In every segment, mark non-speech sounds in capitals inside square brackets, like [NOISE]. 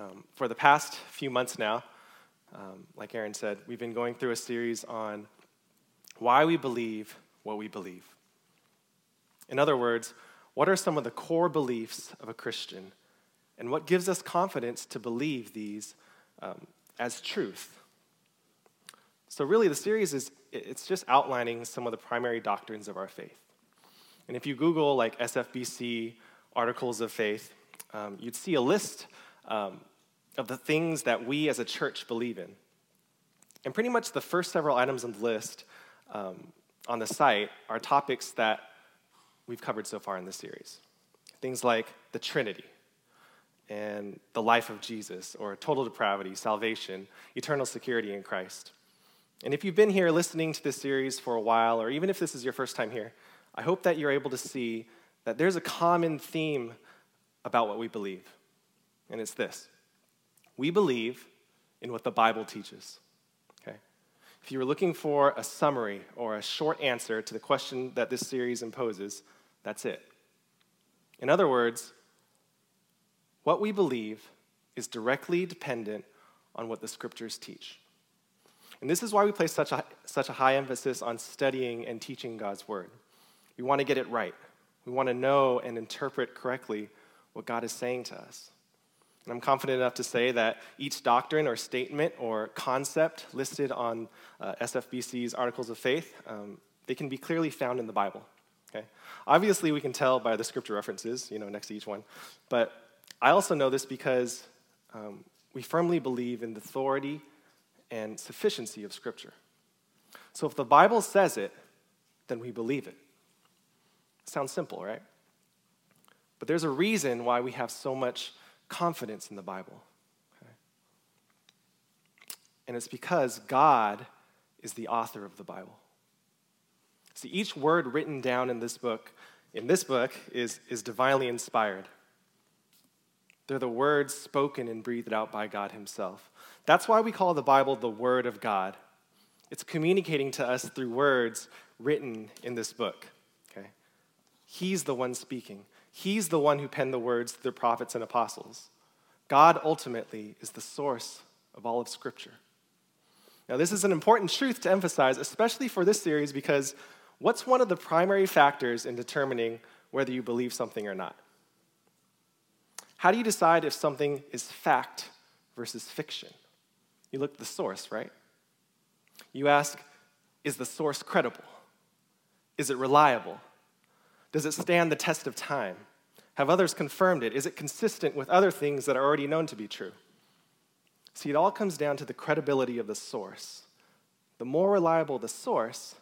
Um, for the past few months now, um, like Aaron said, we've been going through a series on why we believe what we believe. In other words, what are some of the core beliefs of a Christian, and what gives us confidence to believe these um, as truth? So, really, the series is it's just outlining some of the primary doctrines of our faith. And if you Google like SFBC articles of faith, um, you'd see a list um, of the things that we as a church believe in. And pretty much the first several items on the list um, on the site are topics that we've covered so far in this series. Things like the Trinity and the life of Jesus, or total depravity, salvation, eternal security in Christ. And if you've been here listening to this series for a while, or even if this is your first time here, I hope that you're able to see that there's a common theme about what we believe. And it's this we believe in what the Bible teaches. Okay? If you were looking for a summary or a short answer to the question that this series imposes, that's it. In other words, what we believe is directly dependent on what the scriptures teach. And this is why we place such a, such a high emphasis on studying and teaching God's word. We want to get it right. We want to know and interpret correctly what God is saying to us. And I'm confident enough to say that each doctrine or statement or concept listed on uh, SFBC's Articles of Faith, um, they can be clearly found in the Bible. Okay? Obviously, we can tell by the scripture references, you know, next to each one. But I also know this because um, we firmly believe in the authority and sufficiency of Scripture. So if the Bible says it, then we believe it. Sounds simple, right? But there's a reason why we have so much confidence in the Bible. Okay? And it's because God is the author of the Bible. See, each word written down in this book, in this book, is, is divinely inspired. They're the words spoken and breathed out by God Himself. That's why we call the Bible the Word of God. It's communicating to us through words written in this book. Okay? He's the one speaking. He's the one who penned the words to the prophets and apostles. God ultimately is the source of all of Scripture. Now, this is an important truth to emphasize, especially for this series, because what's one of the primary factors in determining whether you believe something or not? How do you decide if something is fact versus fiction? You look at the source, right? You ask, is the source credible? Is it reliable? Does it stand the test of time? Have others confirmed it? Is it consistent with other things that are already known to be true? See, it all comes down to the credibility of the source. The more reliable the source,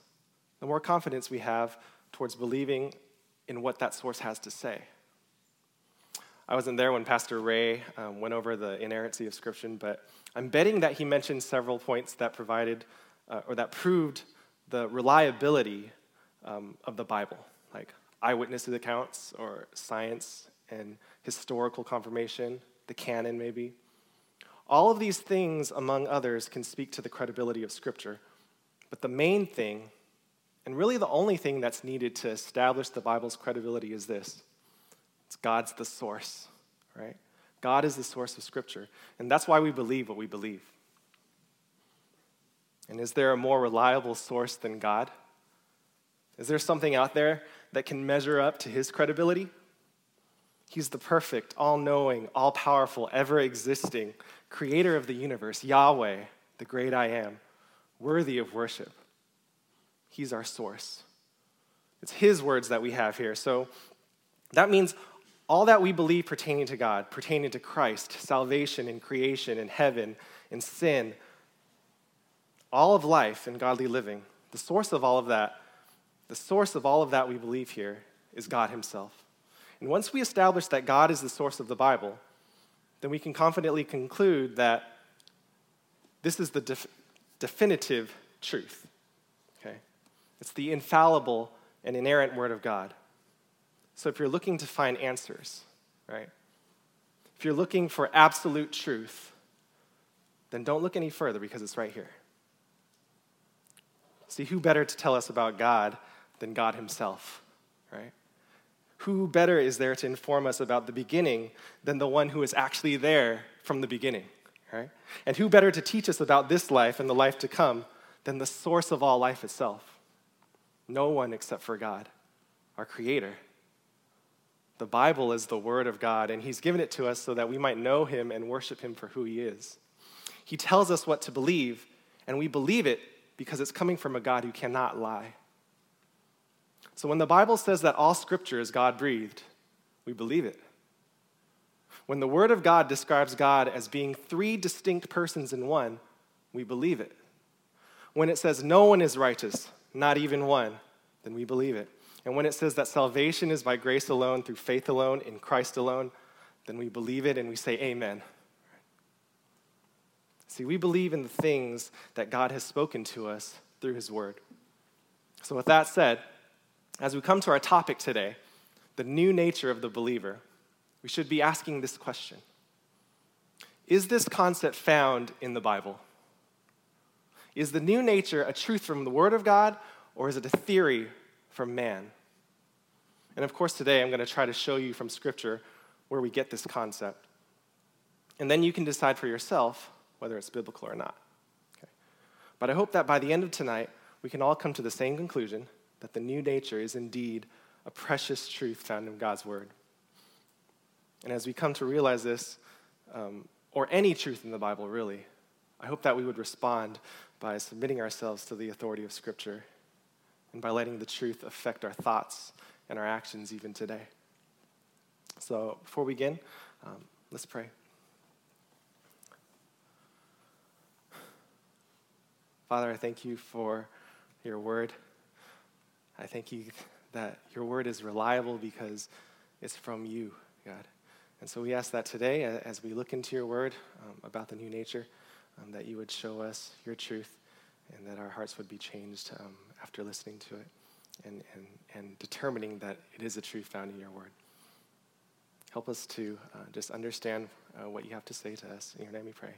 the more confidence we have towards believing in what that source has to say. I wasn't there when Pastor Ray um, went over the inerrancy of Scripture, but I'm betting that he mentioned several points that provided uh, or that proved the reliability um, of the Bible, like eyewitness accounts or science and historical confirmation, the canon maybe. All of these things, among others, can speak to the credibility of Scripture. But the main thing, and really the only thing that's needed to establish the Bible's credibility is this it's God's the source, right? God is the source of Scripture. And that's why we believe what we believe. And is there a more reliable source than God? Is there something out there that can measure up to his credibility? He's the perfect, all knowing, all powerful, ever existing creator of the universe, Yahweh, the great I am, worthy of worship. He's our source. It's his words that we have here. So that means all that we believe pertaining to God, pertaining to Christ, salvation and creation and heaven and sin, all of life and godly living, the source of all of that the source of all of that we believe here is God Himself. And once we establish that God is the source of the Bible, then we can confidently conclude that this is the def- definitive truth. Okay? It's the infallible and inerrant Word of God. So if you're looking to find answers, right? If you're looking for absolute truth, then don't look any further because it's right here. See, who better to tell us about God than God Himself, right? Who better is there to inform us about the beginning than the one who is actually there from the beginning, right? And who better to teach us about this life and the life to come than the source of all life itself? No one except for God, our Creator. The Bible is the Word of God, and He's given it to us so that we might know Him and worship Him for who He is. He tells us what to believe, and we believe it because it's coming from a God who cannot lie. So when the Bible says that all Scripture is God breathed, we believe it. When the Word of God describes God as being three distinct persons in one, we believe it. When it says no one is righteous, not even one, then we believe it. And when it says that salvation is by grace alone, through faith alone, in Christ alone, then we believe it and we say amen. See, we believe in the things that God has spoken to us through His Word. So, with that said, as we come to our topic today, the new nature of the believer, we should be asking this question Is this concept found in the Bible? Is the new nature a truth from the Word of God, or is it a theory from man? And of course, today I'm going to try to show you from Scripture where we get this concept. And then you can decide for yourself whether it's biblical or not. Okay? But I hope that by the end of tonight, we can all come to the same conclusion that the new nature is indeed a precious truth found in God's Word. And as we come to realize this, um, or any truth in the Bible, really, I hope that we would respond by submitting ourselves to the authority of Scripture and by letting the truth affect our thoughts and our actions even today. So, before we begin, um, let's pray. Father, I thank you for your word. I thank you that your word is reliable because it's from you, God. And so we ask that today, as we look into your word um, about the new nature, um, that you would show us your truth and that our hearts would be changed um, after listening to it and, and, and determining that it is a truth found in your word. Help us to uh, just understand uh, what you have to say to us. In your name we pray.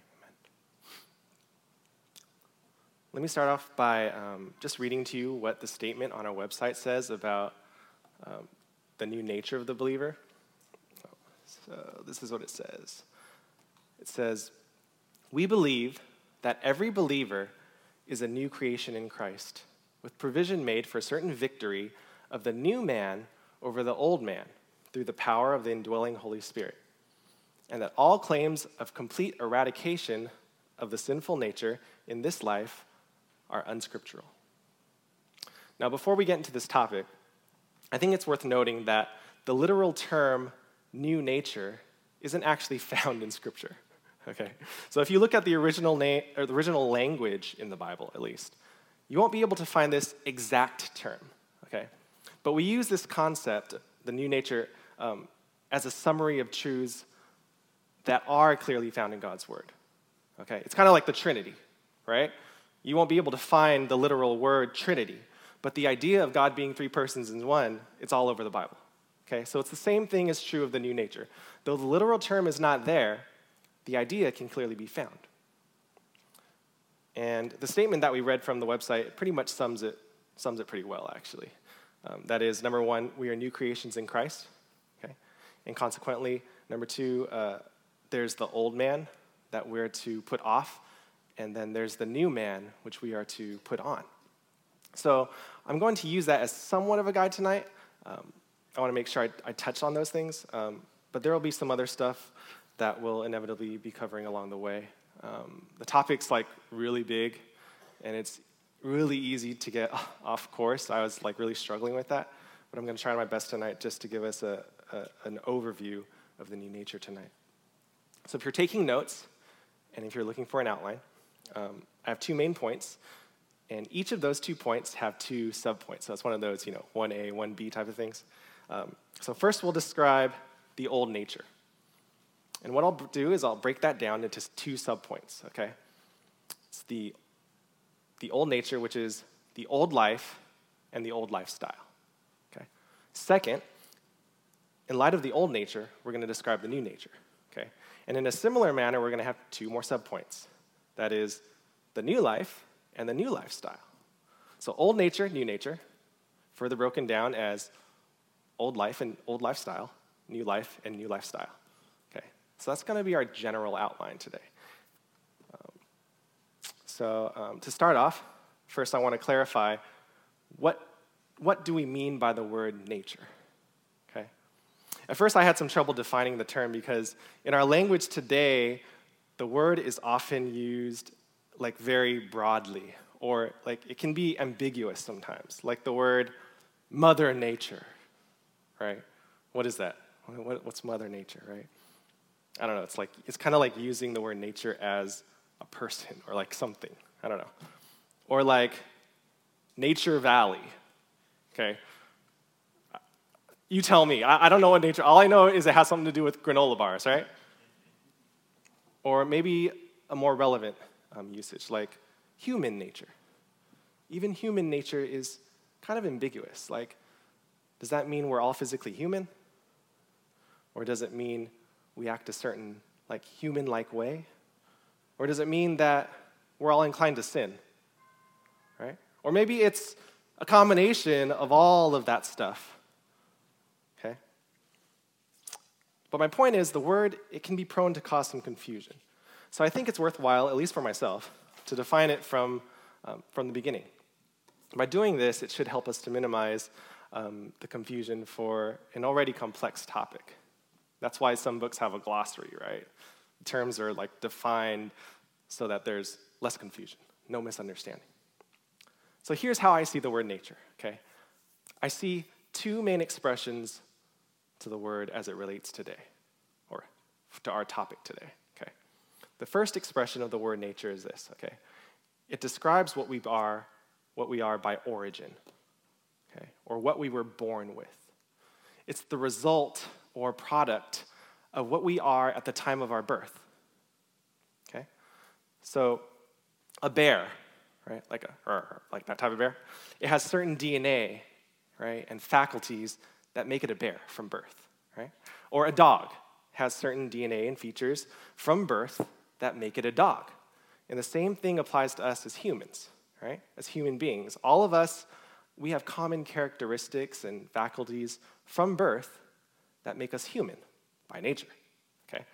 Let me start off by um, just reading to you what the statement on our website says about um, the new nature of the believer. So, this is what it says it says, We believe that every believer is a new creation in Christ, with provision made for certain victory of the new man over the old man through the power of the indwelling Holy Spirit, and that all claims of complete eradication of the sinful nature in this life are unscriptural. Now, before we get into this topic, I think it's worth noting that the literal term new nature isn't actually [LAUGHS] found in Scripture. [LAUGHS] Okay? So if you look at the original, na- or the original language in the Bible, at least, you won't be able to find this exact term. Okay? But we use this concept, the new nature, um, as a summary of truths that are clearly found in God's Word. Okay? It's kind of like the Trinity, right? You won't be able to find the literal word Trinity, but the idea of God being three persons in one, it's all over the Bible. Okay, so it's the same thing is true of the new nature. Though the literal term is not there, the idea can clearly be found. And the statement that we read from the website pretty much sums it, sums it pretty well, actually. Um, that is, number one, we are new creations in Christ. Okay? And consequently, number two, uh, there's the old man that we're to put off and then there's the new man, which we are to put on. So I'm going to use that as somewhat of a guide tonight. Um, I want to make sure I, I touch on those things, um, but there will be some other stuff that we'll inevitably be covering along the way. Um, the topic's like really big, and it's really easy to get [LAUGHS] off course. I was like really struggling with that, but I'm going to try my best tonight just to give us a, a, an overview of the new nature tonight. So if you're taking notes, and if you're looking for an outline, um, I have two main points, and each of those two points have two subpoints. So it's one of those, you know, 1A, 1B type of things. Um, so first we'll describe the old nature. And what I'll do is I'll break that down into two subpoints, okay? It's the, the old nature, which is the old life and the old lifestyle, okay? Second, in light of the old nature, we're going to describe the new nature, okay? And in a similar manner, we're going to have two more subpoints. That is the new life and the new lifestyle. So, old nature, new nature, further broken down as old life and old lifestyle, new life and new lifestyle. Okay, So that's going to be our general outline today. Um, so um, to start off, first I want to clarify what, what do we mean by the word nature? Okay. At first, I had some trouble defining the term because in our language today, the word is often used like very broadly, or like it can be ambiguous sometimes, like the word mother nature, right? What is that? What's mother nature, right? I don't know. It's like it's kind of like using the word nature as a person or like something. I don't know. Or like Nature Valley. Okay. You tell me. I, I don't know what nature. All I know is it has something to do with granola bars, right? Or maybe a more relevant um, usage, like human nature. Even human nature is kind of ambiguous. Like, does that mean we're all physically human? Or does it mean we act a certain, like, human like way? Or does it mean that we're all inclined to sin? Right? Or maybe it's a combination of all of that stuff. Okay? But my point is the word, it can be prone to cause some confusion. So I think it's worthwhile, at least for myself, to define it from, um, from the beginning. By doing this, it should help us to minimize um, the confusion for an already complex topic. That's why some books have a glossary, right? Terms are like defined so that there's less confusion, no misunderstanding. So here's how I see the word nature, okay? I see two main expressions to the word as it relates today, or to our topic today. Okay. The first expression of the word nature is this, okay? It describes what we are, what we are by origin, okay? Or what we were born with. It's the result or product of what we are at the time of our birth. Okay? So a bear, right? Like a or, like that type of bear, it has certain DNA, right? And faculties that make it a bear from birth, right? Or a dog has certain DNA and features from birth that make it a dog. And the same thing applies to us as humans, right? As human beings. All of us, we have common characteristics and faculties from birth that make us human by nature, okay?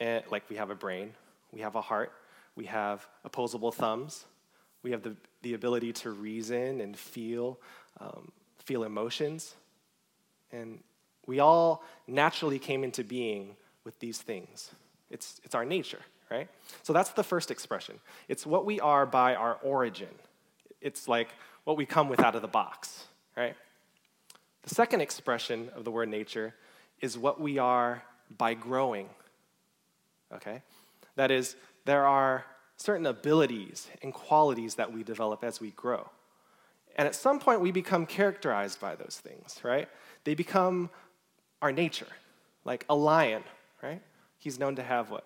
And like we have a brain, we have a heart, we have opposable thumbs, we have the, the ability to reason and feel, um, feel emotions. And we all naturally came into being with these things. It's, it's our nature right? So that's the first expression. It's what we are by our origin. It's like what we come with out of the box, right? The second expression of the word nature is what we are by growing, okay? That is, there are certain abilities and qualities that we develop as we grow. And at some point, we become characterized by those things, right? They become our nature. Like a lion, right? He's known to have what?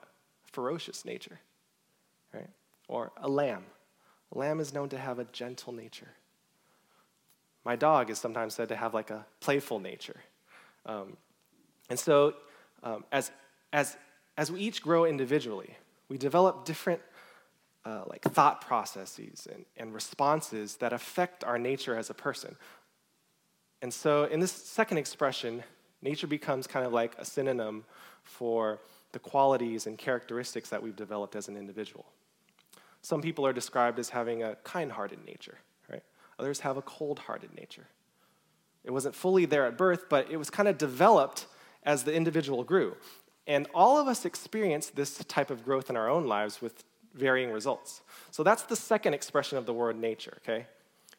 ferocious nature, right? Or a lamb. A lamb is known to have a gentle nature. My dog is sometimes said to have like a playful nature. Um, and so, um, as, as, as we each grow individually, we develop different uh, like thought processes and, and responses that affect our nature as a person. And so, in this second expression, nature becomes kind of like a synonym for the qualities and characteristics that we've developed as an individual. Some people are described as having a kind hearted nature, right? Others have a cold hearted nature. It wasn't fully there at birth, but it was kind of developed as the individual grew. And all of us experience this type of growth in our own lives with varying results. So that's the second expression of the word nature, okay?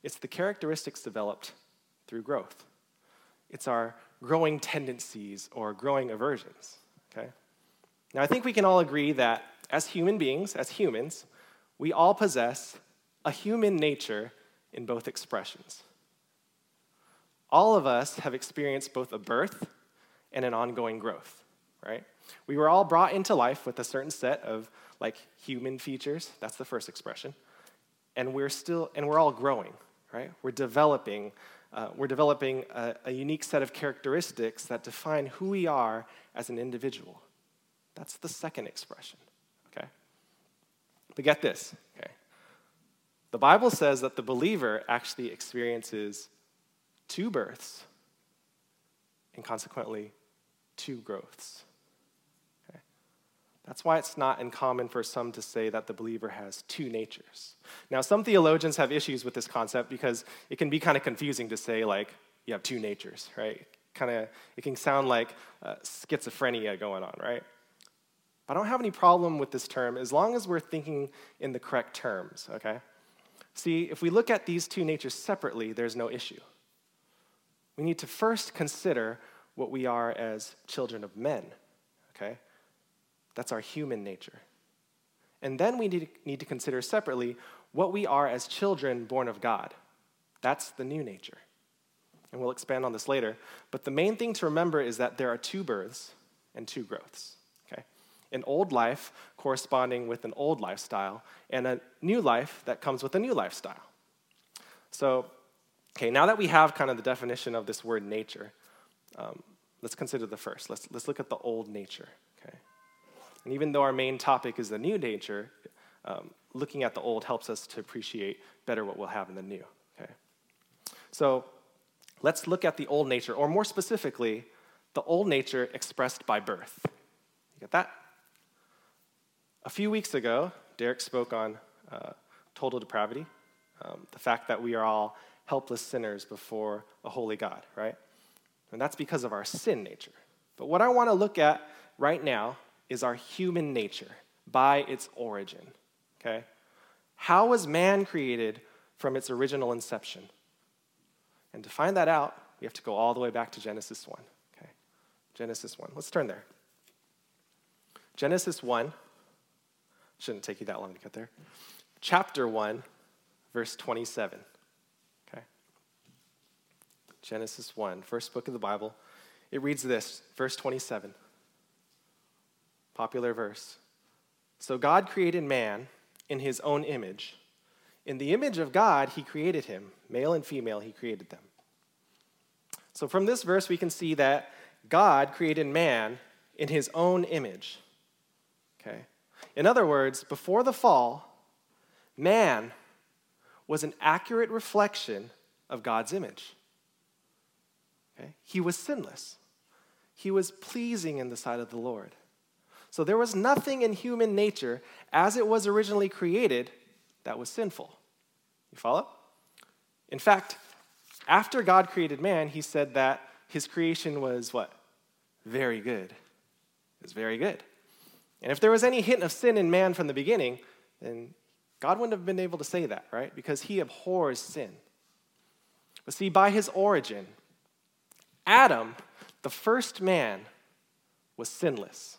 It's the characteristics developed through growth. It's our growing tendencies or growing aversions, okay? Now, I think we can all agree that as human beings, as humans, we all possess a human nature in both expressions. All of us have experienced both a birth and an ongoing growth, right? We were all brought into life with a certain set of like human features. That's the first expression. And we're still, and we're all growing, right? We're developing, uh, we're developing a, a unique set of characteristics that define who we are as an individual. That's the second expression, okay? But get this, okay? The Bible says that the believer actually experiences two births and consequently two growths. That's why it's not uncommon for some to say that the believer has two natures. Now, some theologians have issues with this concept because it can be kind of confusing to say, like, you have two natures, right? Kind of, it can sound like uh, schizophrenia going on, right? But I don't have any problem with this term as long as we're thinking in the correct terms, okay? See, if we look at these two natures separately, there's no issue. We need to first consider what we are as children of men, okay? That's our human nature. And then we need, need to consider separately what we are as children born of God. That's the new nature. And we'll expand on this later. But the main thing to remember is that there are two births and two growths an old life corresponding with an old lifestyle, and a new life that comes with a new lifestyle. So, okay, now that we have kind of the definition of this word nature, um, let's consider the first. Let's, let's look at the old nature, okay? And even though our main topic is the new nature, um, looking at the old helps us to appreciate better what we'll have in the new, okay? So, let's look at the old nature, or more specifically, the old nature expressed by birth. You get that? A few weeks ago, Derek spoke on uh, total depravity, um, the fact that we are all helpless sinners before a holy God, right? And that's because of our sin nature. But what I want to look at right now is our human nature by its origin, okay? How was man created from its original inception? And to find that out, we have to go all the way back to Genesis 1, okay? Genesis 1. Let's turn there. Genesis 1 Shouldn't take you that long to get there. Chapter 1, verse 27. Okay? Genesis 1, first book of the Bible. It reads this, verse 27. Popular verse. So God created man in his own image. In the image of God, he created him. Male and female, he created them. So from this verse, we can see that God created man in his own image. Okay? In other words, before the fall, man was an accurate reflection of God's image. Okay? He was sinless, he was pleasing in the sight of the Lord. So there was nothing in human nature as it was originally created that was sinful. You follow? In fact, after God created man, he said that his creation was what? Very good. It was very good. And if there was any hint of sin in man from the beginning, then God wouldn't have been able to say that, right? Because he abhors sin. But see, by his origin, Adam, the first man, was sinless.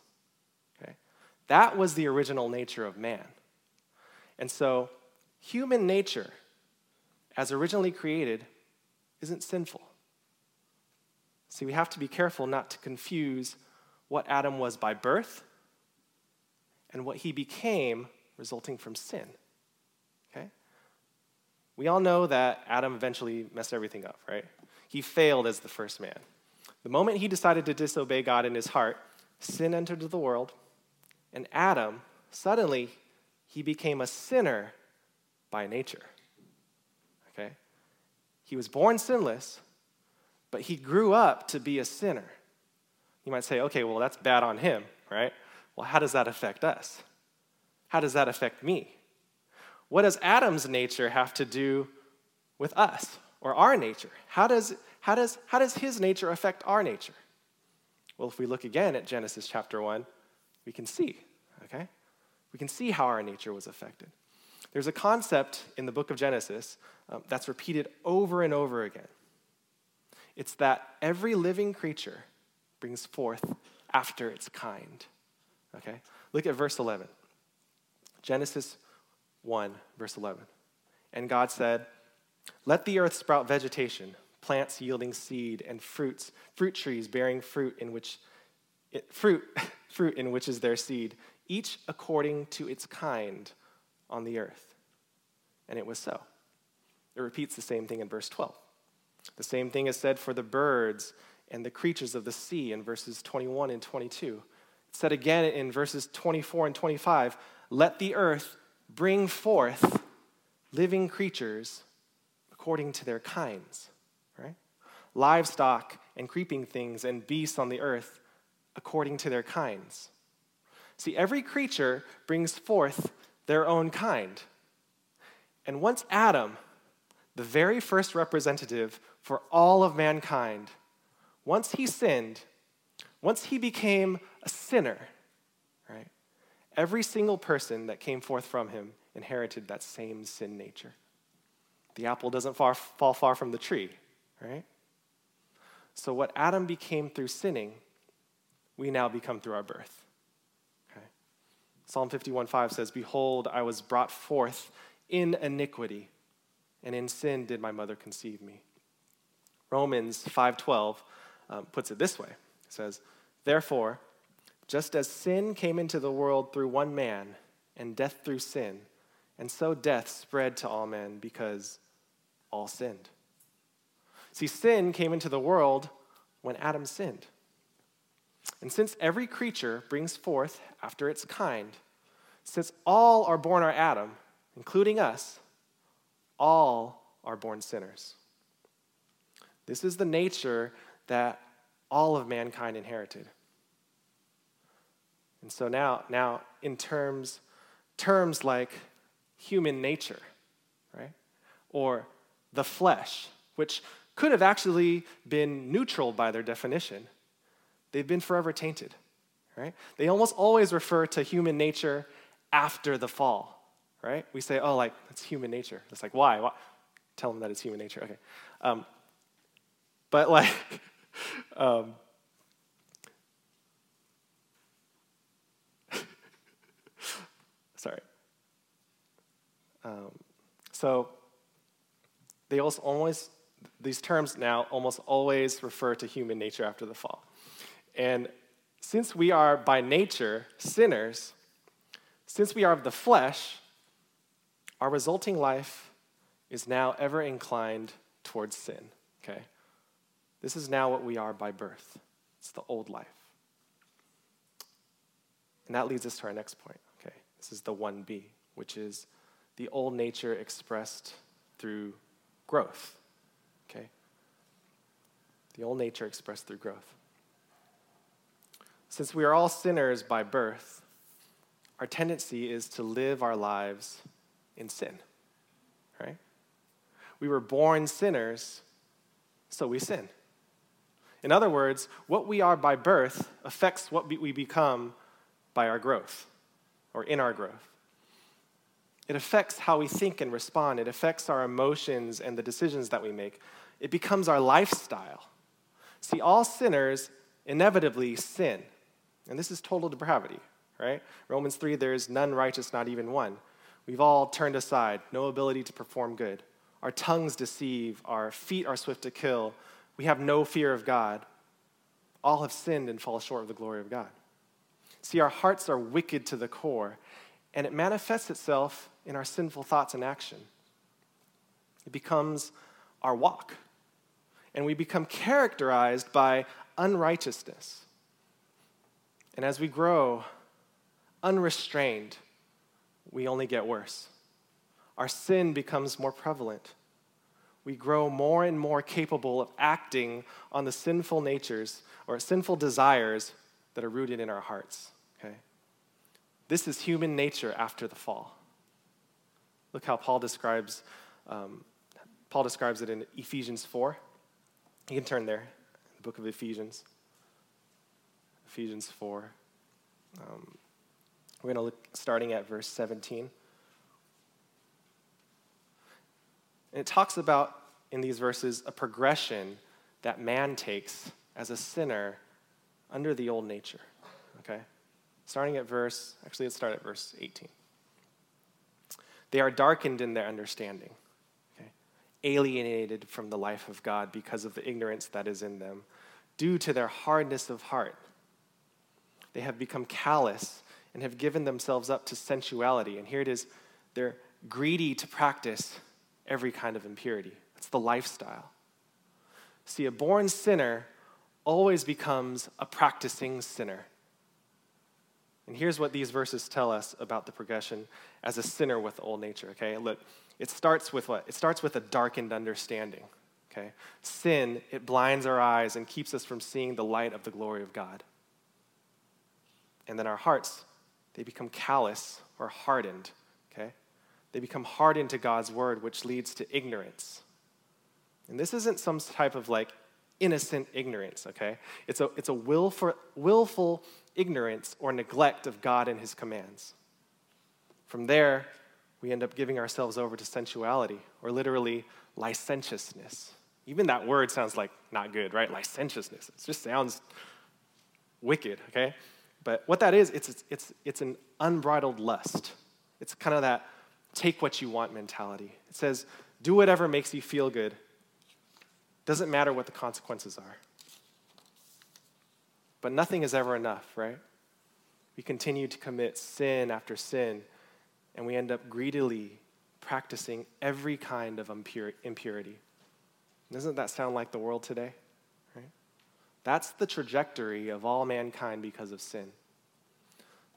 That was the original nature of man. And so, human nature, as originally created, isn't sinful. See, we have to be careful not to confuse what Adam was by birth and what he became resulting from sin. Okay? We all know that Adam eventually messed everything up, right? He failed as the first man. The moment he decided to disobey God in his heart, sin entered the world, and Adam, suddenly, he became a sinner by nature. Okay? He was born sinless, but he grew up to be a sinner. You might say, okay, well, that's bad on him, right? Well, how does that affect us? How does that affect me? What does Adam's nature have to do with us or our nature? How does, how does, how does his nature affect our nature? Well, if we look again at Genesis chapter 1, we can see, okay? We can see how our nature was affected. There's a concept in the book of Genesis um, that's repeated over and over again. It's that every living creature brings forth after its kind. Okay? Look at verse 11. Genesis 1, verse 11. And God said, Let the earth sprout vegetation, plants yielding seed, and fruits, fruit trees bearing fruit in which it, fruit, [LAUGHS] fruit in which is their seed, each according to its kind on the earth. And it was so. It repeats the same thing in verse 12. The same thing is said for the birds and the creatures of the sea in verses 21 and 22 It's said again in verses 24 and 25 let the earth bring forth living creatures according to their kinds, right? Livestock and creeping things and beasts on the earth according to their kinds. See, every creature brings forth their own kind. And once Adam, the very first representative for all of mankind, once he sinned, once he became a sinner, right? Every single person that came forth from him inherited that same sin nature. The apple doesn't far, fall far from the tree, right? So, what Adam became through sinning, we now become through our birth. Okay? Psalm 51:5 says, Behold, I was brought forth in iniquity, and in sin did my mother conceive me. Romans 5:12 um, puts it this way. It says, Therefore, just as sin came into the world through one man, and death through sin, and so death spread to all men because all sinned. See, sin came into the world when Adam sinned. And since every creature brings forth after its kind, since all are born are Adam, including us, all are born sinners. This is the nature that all of mankind inherited. And so now, now in terms, terms like human nature, right? Or the flesh, which could have actually been neutral by their definition, they've been forever tainted, right? They almost always refer to human nature after the fall, right? We say, oh, like, that's human nature. It's like, why? why? Tell them that it's human nature. Okay. Um, but, [LAUGHS] like, um, [LAUGHS] sorry. Um, so, they also always, these terms now almost always refer to human nature after the fall. And since we are by nature sinners, since we are of the flesh, our resulting life is now ever inclined towards sin, okay? This is now what we are by birth. It's the old life. And that leads us to our next point, okay? This is the 1B, which is the old nature expressed through growth. Okay? The old nature expressed through growth. Since we are all sinners by birth, our tendency is to live our lives in sin, right? We were born sinners, so we sin. In other words, what we are by birth affects what we become by our growth or in our growth. It affects how we think and respond. It affects our emotions and the decisions that we make. It becomes our lifestyle. See, all sinners inevitably sin. And this is total depravity, right? Romans 3 there is none righteous, not even one. We've all turned aside, no ability to perform good. Our tongues deceive, our feet are swift to kill. We have no fear of God. All have sinned and fall short of the glory of God. See, our hearts are wicked to the core, and it manifests itself in our sinful thoughts and action. It becomes our walk. And we become characterized by unrighteousness. And as we grow unrestrained, we only get worse. Our sin becomes more prevalent. We grow more and more capable of acting on the sinful natures or sinful desires that are rooted in our hearts. Okay? This is human nature after the fall. Look how Paul describes, um, Paul describes it in Ephesians 4. You can turn there, the book of Ephesians. Ephesians 4. Um, we're going to look starting at verse 17. And it talks about, in these verses, a progression that man takes as a sinner under the old nature. Okay? Starting at verse, actually, let's start at verse 18. They are darkened in their understanding, okay? alienated from the life of God because of the ignorance that is in them, due to their hardness of heart. They have become callous and have given themselves up to sensuality. And here it is they're greedy to practice every kind of impurity. That's the lifestyle. See, a born sinner always becomes a practicing sinner. And here's what these verses tell us about the progression as a sinner with old nature, okay? Look, it starts with what? It starts with a darkened understanding, okay? Sin, it blinds our eyes and keeps us from seeing the light of the glory of God. And then our hearts they become callous or hardened, okay? They become hardened to God's word, which leads to ignorance. And this isn't some type of like innocent ignorance, okay? It's a, it's a willful, willful ignorance or neglect of God and his commands. From there, we end up giving ourselves over to sensuality, or literally licentiousness. Even that word sounds like not good, right? Licentiousness. It just sounds wicked, okay? But what that is, it's, it's, it's an unbridled lust. It's kind of that take what you want mentality. It says, do whatever makes you feel good. Doesn't matter what the consequences are. But nothing is ever enough, right? We continue to commit sin after sin, and we end up greedily practicing every kind of impur- impurity. Doesn't that sound like the world today? Right? That's the trajectory of all mankind because of sin.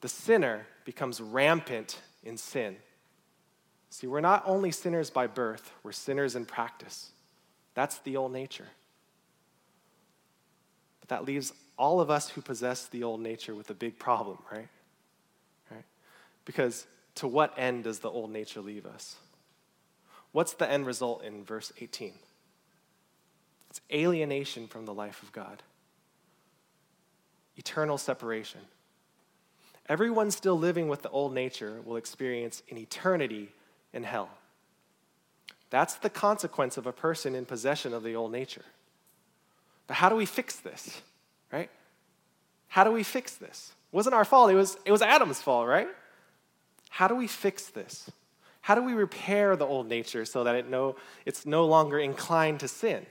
The sinner becomes rampant in sin. See, we're not only sinners by birth, we're sinners in practice. That's the old nature. But that leaves all of us who possess the old nature with a big problem, right? Right? Because to what end does the old nature leave us? What's the end result in verse 18? It's alienation from the life of God, eternal separation. Everyone still living with the old nature will experience an eternity in hell. That's the consequence of a person in possession of the old nature. But how do we fix this? Right? How do we fix this? It wasn't our fault, it was, it was Adam's fault, right? How do we fix this? How do we repair the old nature so that it no, it's no longer inclined to sin?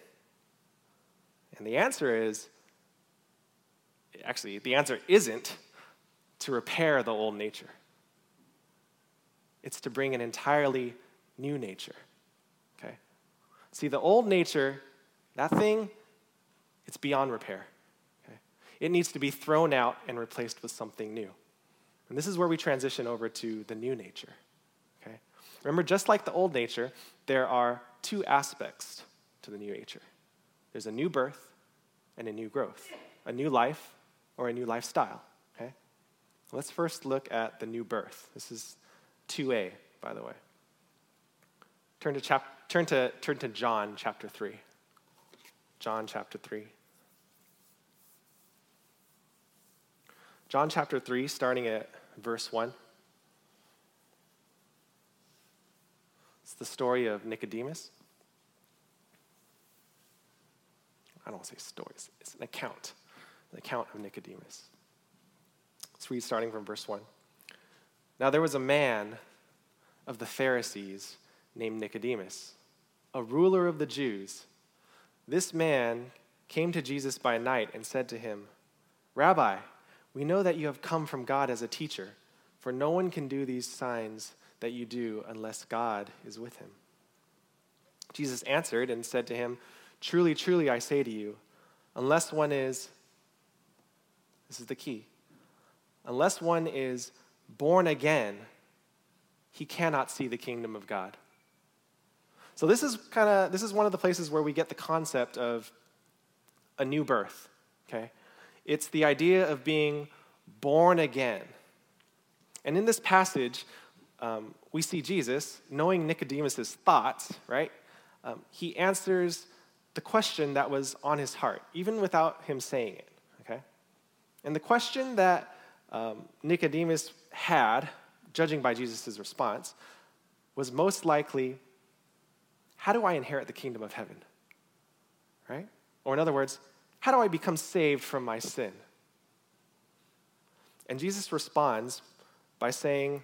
And the answer is actually, the answer isn't to repair the old nature, it's to bring an entirely new nature. Okay? See, the old nature, that thing, it's beyond repair. Okay? It needs to be thrown out and replaced with something new. And this is where we transition over to the new nature. Okay? Remember, just like the old nature, there are two aspects to the new nature there's a new birth and a new growth, a new life or a new lifestyle. Let's first look at the new birth. This is 2a, by the way. Turn to, chap- turn to, turn to John chapter 3. John chapter 3. John chapter 3, starting at verse 1. It's the story of Nicodemus. I don't say stories, it's an account, an account of Nicodemus. Let's read starting from verse 1. Now there was a man of the Pharisees named Nicodemus, a ruler of the Jews. This man came to Jesus by night and said to him, Rabbi, we know that you have come from God as a teacher, for no one can do these signs that you do unless God is with him. Jesus answered and said to him, Truly, truly, I say to you, unless one is, this is the key, unless one is born again, he cannot see the kingdom of God. So this is kind of this is one of the places where we get the concept of a new birth, okay? It's the idea of being born again. And in this passage, um, we see Jesus, knowing Nicodemus' thoughts, right? Um, he answers the question that was on his heart, even without him saying it, okay? And the question that um, Nicodemus had, judging by Jesus' response, was most likely how do I inherit the kingdom of heaven? Right? Or, in other words, how do I become saved from my sin? And Jesus responds by saying,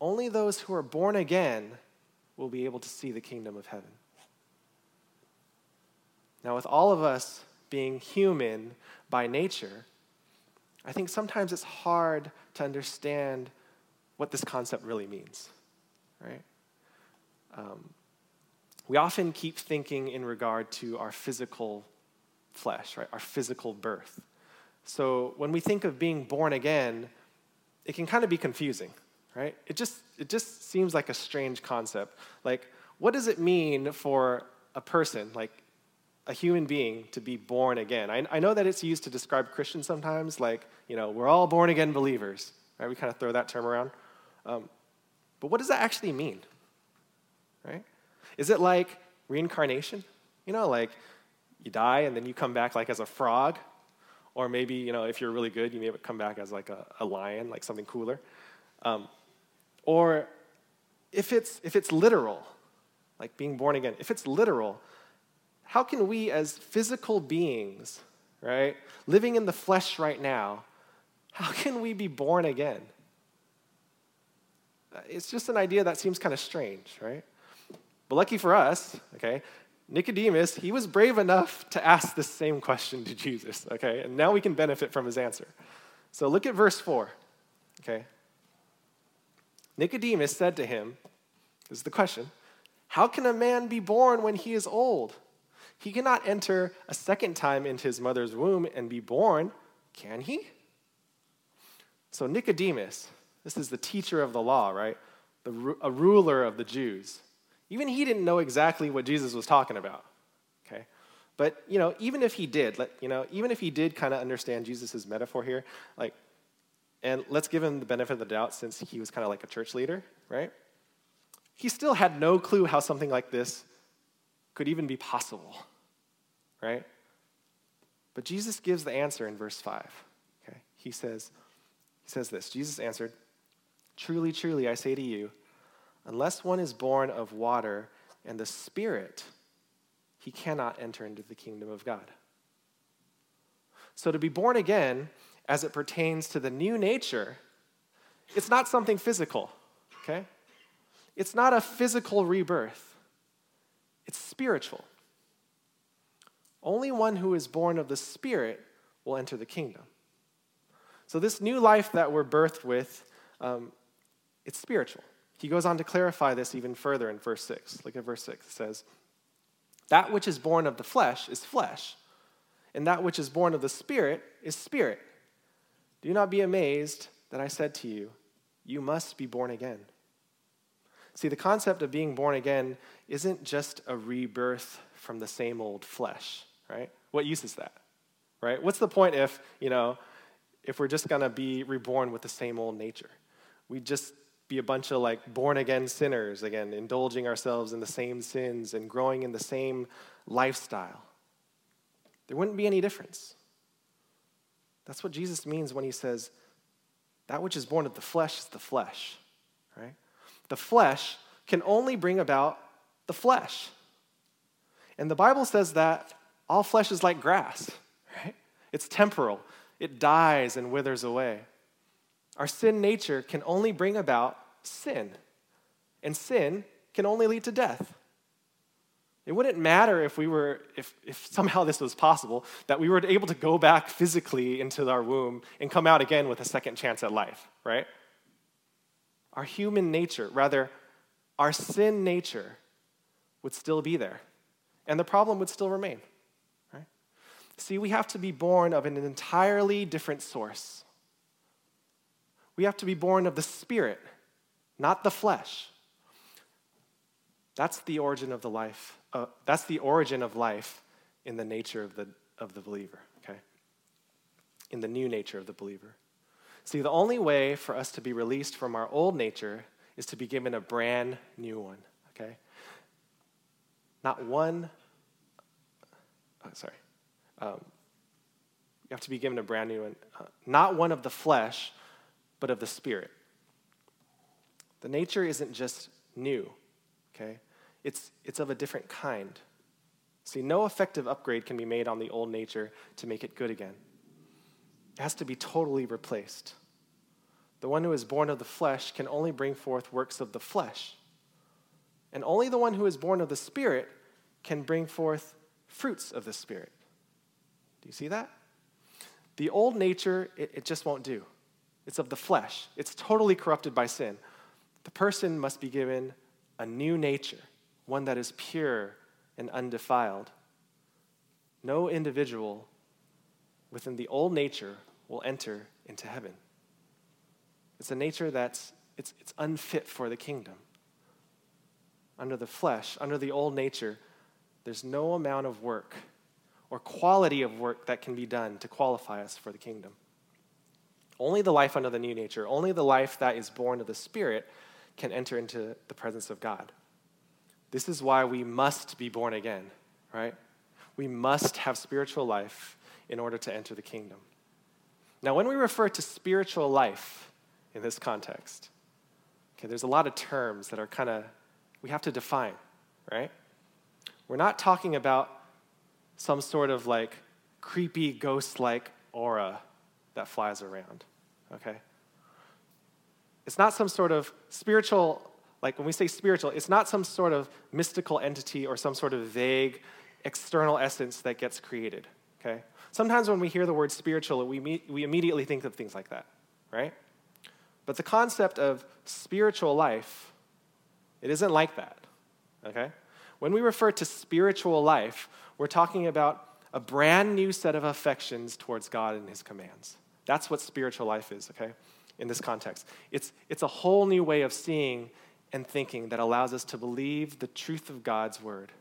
Only those who are born again will be able to see the kingdom of heaven. Now, with all of us being human by nature, I think sometimes it's hard to understand what this concept really means, right? Um, we often keep thinking in regard to our physical flesh, right? Our physical birth. So when we think of being born again, it can kind of be confusing, right? It just it just seems like a strange concept. Like, what does it mean for a person, like a human being to be born again. I, I know that it's used to describe Christians sometimes, like, you know, we're all born again believers. Right? We kind of throw that term around. Um, but what does that actually mean? Right? Is it like reincarnation? You know, like you die and then you come back like as a frog? Or maybe, you know, if you're really good, you may come back as like a, a lion, like something cooler. Um, or if it's, if it's literal, like being born again, if it's literal, how can we as physical beings, right, living in the flesh right now, how can we be born again? It's just an idea that seems kind of strange, right? But lucky for us, okay, Nicodemus, he was brave enough to ask the same question to Jesus, okay? And now we can benefit from his answer. So look at verse 4, okay? Nicodemus said to him, This is the question How can a man be born when he is old? He cannot enter a second time into his mother's womb and be born, can he? So, Nicodemus, this is the teacher of the law, right? The, a ruler of the Jews. Even he didn't know exactly what Jesus was talking about, okay? But, you know, even if he did, let, you know, even if he did kind of understand Jesus' metaphor here, like, and let's give him the benefit of the doubt since he was kind of like a church leader, right? He still had no clue how something like this could even be possible, right? But Jesus gives the answer in verse 5. Okay? He says, he says this Jesus answered, Truly, truly, I say to you, unless one is born of water and the Spirit, he cannot enter into the kingdom of God. So to be born again, as it pertains to the new nature, it's not something physical, okay? It's not a physical rebirth, it's spiritual. Only one who is born of the Spirit will enter the kingdom. So, this new life that we're birthed with, um, it's spiritual. He goes on to clarify this even further in verse 6. Look at verse 6. It says, That which is born of the flesh is flesh, and that which is born of the Spirit is spirit. Do not be amazed that I said to you, You must be born again. See, the concept of being born again isn't just a rebirth from the same old flesh, right? What use is that, right? What's the point if, you know, if we're just gonna be reborn with the same old nature? We'd just be a bunch of like born again sinners, again, indulging ourselves in the same sins and growing in the same lifestyle. There wouldn't be any difference. That's what Jesus means when he says, that which is born of the flesh is the flesh, right? The flesh can only bring about the flesh. And the Bible says that all flesh is like grass, right? It's temporal, it dies and withers away. Our sin nature can only bring about sin, and sin can only lead to death. It wouldn't matter if we were, if, if somehow this was possible, that we were able to go back physically into our womb and come out again with a second chance at life, right? Our human nature, rather, our sin nature, would still be there, and the problem would still remain? See, we have to be born of an entirely different source. We have to be born of the Spirit, not the flesh. That's the origin of the life uh, that's the origin of life in the nature of the, of the believer, okay? In the new nature of the believer. See, the only way for us to be released from our old nature is to be given a brand new one, okay? Not one, oh, sorry. Um, you have to be given a brand new one. Uh, not one of the flesh, but of the spirit. The nature isn't just new, okay? it's, it's of a different kind. See, no effective upgrade can be made on the old nature to make it good again. It has to be totally replaced. The one who is born of the flesh can only bring forth works of the flesh. And only the one who is born of the Spirit can bring forth fruits of the Spirit. Do you see that? The old nature, it, it just won't do. It's of the flesh, it's totally corrupted by sin. The person must be given a new nature one that is pure and undefiled. No individual within the old nature will enter into heaven. It's a nature that's it's, it's unfit for the kingdom. Under the flesh, under the old nature, there's no amount of work or quality of work that can be done to qualify us for the kingdom. Only the life under the new nature, only the life that is born of the Spirit can enter into the presence of God. This is why we must be born again, right? We must have spiritual life in order to enter the kingdom. Now, when we refer to spiritual life in this context, okay, there's a lot of terms that are kind of, we have to define, right? We're not talking about some sort of like creepy ghost like aura that flies around, okay? It's not some sort of spiritual, like when we say spiritual, it's not some sort of mystical entity or some sort of vague external essence that gets created, okay? Sometimes when we hear the word spiritual, we, we immediately think of things like that, right? But the concept of spiritual life, it isn't like that, okay? When we refer to spiritual life, we're talking about a brand new set of affections towards God and His commands. That's what spiritual life is, okay, in this context. It's, it's a whole new way of seeing and thinking that allows us to believe the truth of God's word.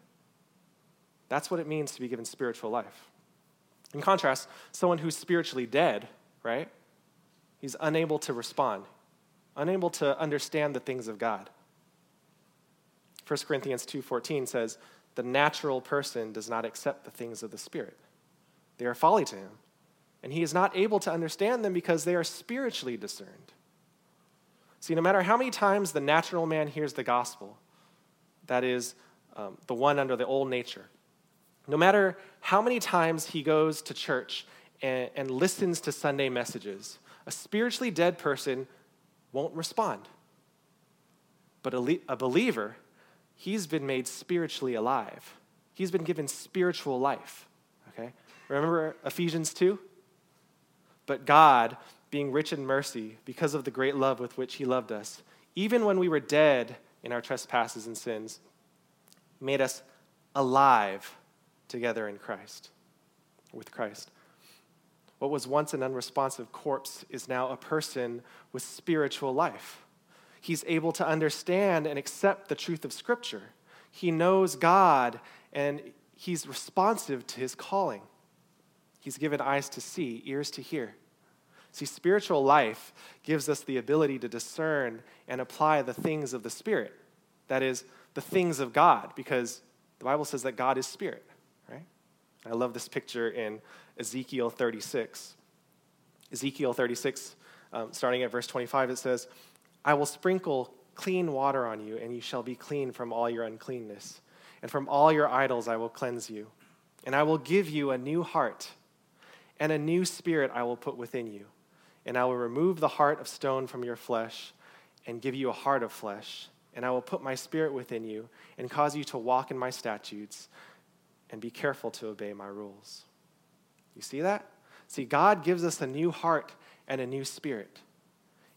That's what it means to be given spiritual life. In contrast, someone who's spiritually dead, right? He's unable to respond, unable to understand the things of God. 1 Corinthians 2:14 says, "The natural person does not accept the things of the spirit. They are folly to him, and he is not able to understand them because they are spiritually discerned." See, no matter how many times the natural man hears the gospel, that is, um, the one under the old nature, no matter how many times he goes to church and, and listens to Sunday messages, a spiritually dead person won't respond. But a, a believer, he's been made spiritually alive. He's been given spiritual life. Okay? Remember Ephesians 2? But God, being rich in mercy, because of the great love with which He loved us, even when we were dead in our trespasses and sins, made us alive together in Christ, with Christ. What was once an unresponsive corpse is now a person with spiritual life. He's able to understand and accept the truth of Scripture. He knows God and he's responsive to his calling. He's given eyes to see, ears to hear. See, spiritual life gives us the ability to discern and apply the things of the Spirit. That is, the things of God, because the Bible says that God is Spirit. Right? I love this picture in Ezekiel 36. Ezekiel 36, um, starting at verse 25, it says, I will sprinkle clean water on you, and you shall be clean from all your uncleanness. And from all your idols I will cleanse you. And I will give you a new heart, and a new spirit I will put within you. And I will remove the heart of stone from your flesh, and give you a heart of flesh. And I will put my spirit within you, and cause you to walk in my statutes and be careful to obey my rules. You see that? See, God gives us a new heart and a new spirit.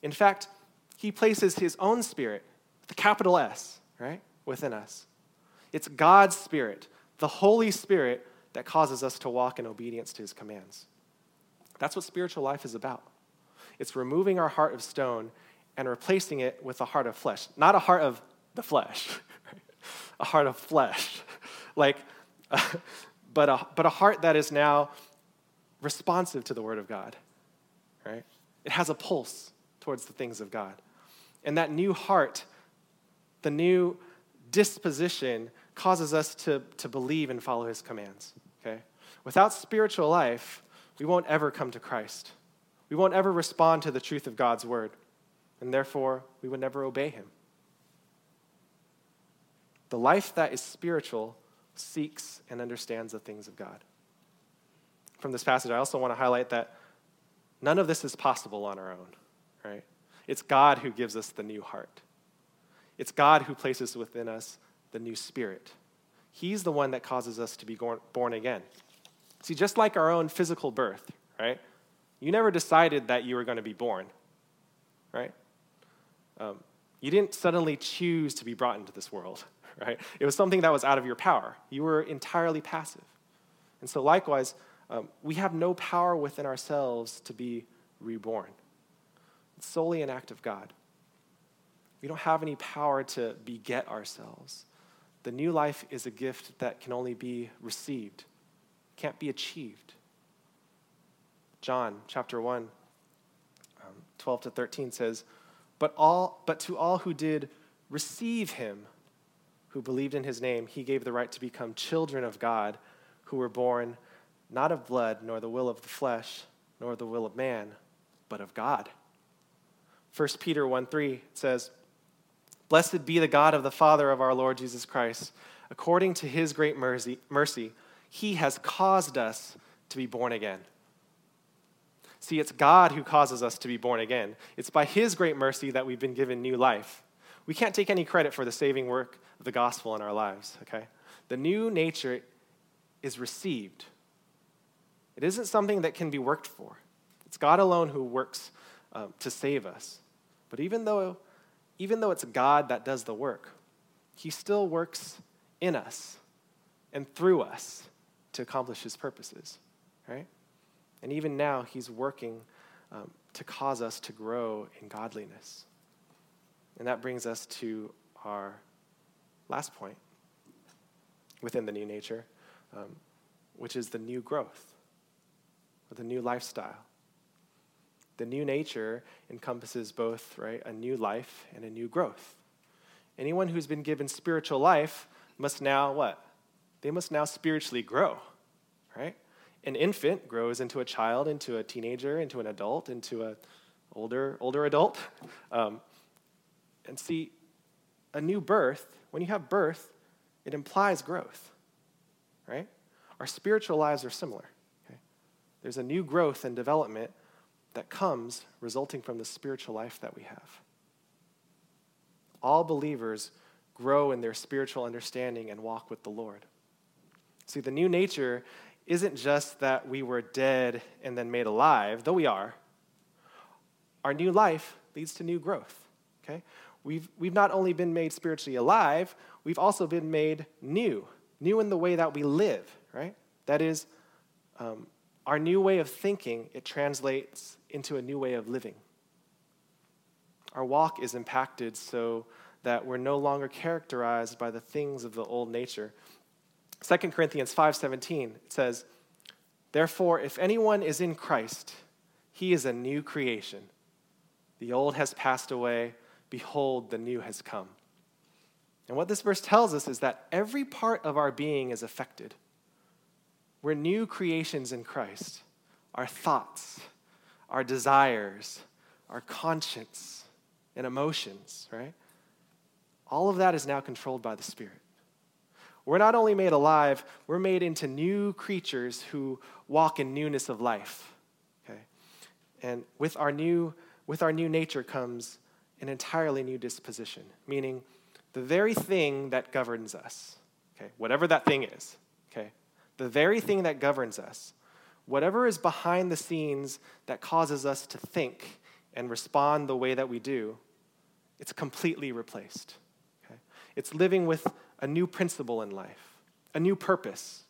In fact, He places His own spirit, the capital S, right, within us. It's God's spirit, the Holy Spirit, that causes us to walk in obedience to His commands. That's what spiritual life is about. It's removing our heart of stone and replacing it with a heart of flesh. Not a heart of the flesh, [LAUGHS] a heart of flesh. [LAUGHS] like, [LAUGHS] but, a, but a heart that is now responsive to the Word of God, right? It has a pulse towards the things of God. And that new heart, the new disposition, causes us to, to believe and follow His commands, okay? Without spiritual life, we won't ever come to Christ. We won't ever respond to the truth of God's Word, and therefore, we would never obey Him. The life that is spiritual seeks and understands the things of God. From this passage, I also want to highlight that none of this is possible on our own? It's God who gives us the new heart. It's God who places within us the new spirit. He's the one that causes us to be born again. See, just like our own physical birth, right? You never decided that you were going to be born, right? Um, you didn't suddenly choose to be brought into this world, [LAUGHS] right? It was something that was out of your power. You were entirely passive. And so, likewise, um, we have no power within ourselves to be reborn. It's solely an act of God. We don't have any power to beget ourselves. The new life is a gift that can only be received, can't be achieved. John chapter 1, um, 12 to 13 says, but, all, but to all who did receive him, who believed in his name, he gave the right to become children of God, who were born not of blood, nor the will of the flesh, nor the will of man, but of God. 1 Peter 1 3 says, Blessed be the God of the Father of our Lord Jesus Christ. According to his great mercy, mercy, he has caused us to be born again. See, it's God who causes us to be born again. It's by his great mercy that we've been given new life. We can't take any credit for the saving work of the gospel in our lives, okay? The new nature is received. It isn't something that can be worked for. It's God alone who works um, to save us. But even though, even though it's God that does the work, He still works in us and through us to accomplish His purposes, right? And even now, He's working um, to cause us to grow in godliness. And that brings us to our last point within the new nature, um, which is the new growth or the new lifestyle. The new nature encompasses both, right, a new life and a new growth. Anyone who's been given spiritual life must now what? They must now spiritually grow, right? An infant grows into a child, into a teenager, into an adult, into an older older adult. [LAUGHS] Um, and see, a new birth, when you have birth, it implies growth, right? Our spiritual lives are similar. Okay? There's a new growth and development that comes resulting from the spiritual life that we have. All believers grow in their spiritual understanding and walk with the Lord. See, the new nature isn't just that we were dead and then made alive, though we are. Our new life leads to new growth. Okay? We've, we've not only been made spiritually alive, we've also been made new, new in the way that we live, right? That is, um, our new way of thinking, it translates into a new way of living. Our walk is impacted so that we're no longer characterized by the things of the old nature. 2 Corinthians 5:17 says, "Therefore if anyone is in Christ, he is a new creation. The old has passed away, Behold, the new has come. And what this verse tells us is that every part of our being is affected. We're new creations in Christ. Our thoughts, our desires, our conscience, and emotions, right? All of that is now controlled by the Spirit. We're not only made alive, we're made into new creatures who walk in newness of life. Okay? And with our new, with our new nature comes an entirely new disposition, meaning the very thing that governs us, okay, whatever that thing is, okay, the very thing that governs us, whatever is behind the scenes that causes us to think and respond the way that we do, it's completely replaced. Okay? It's living with a new principle in life, a new purpose.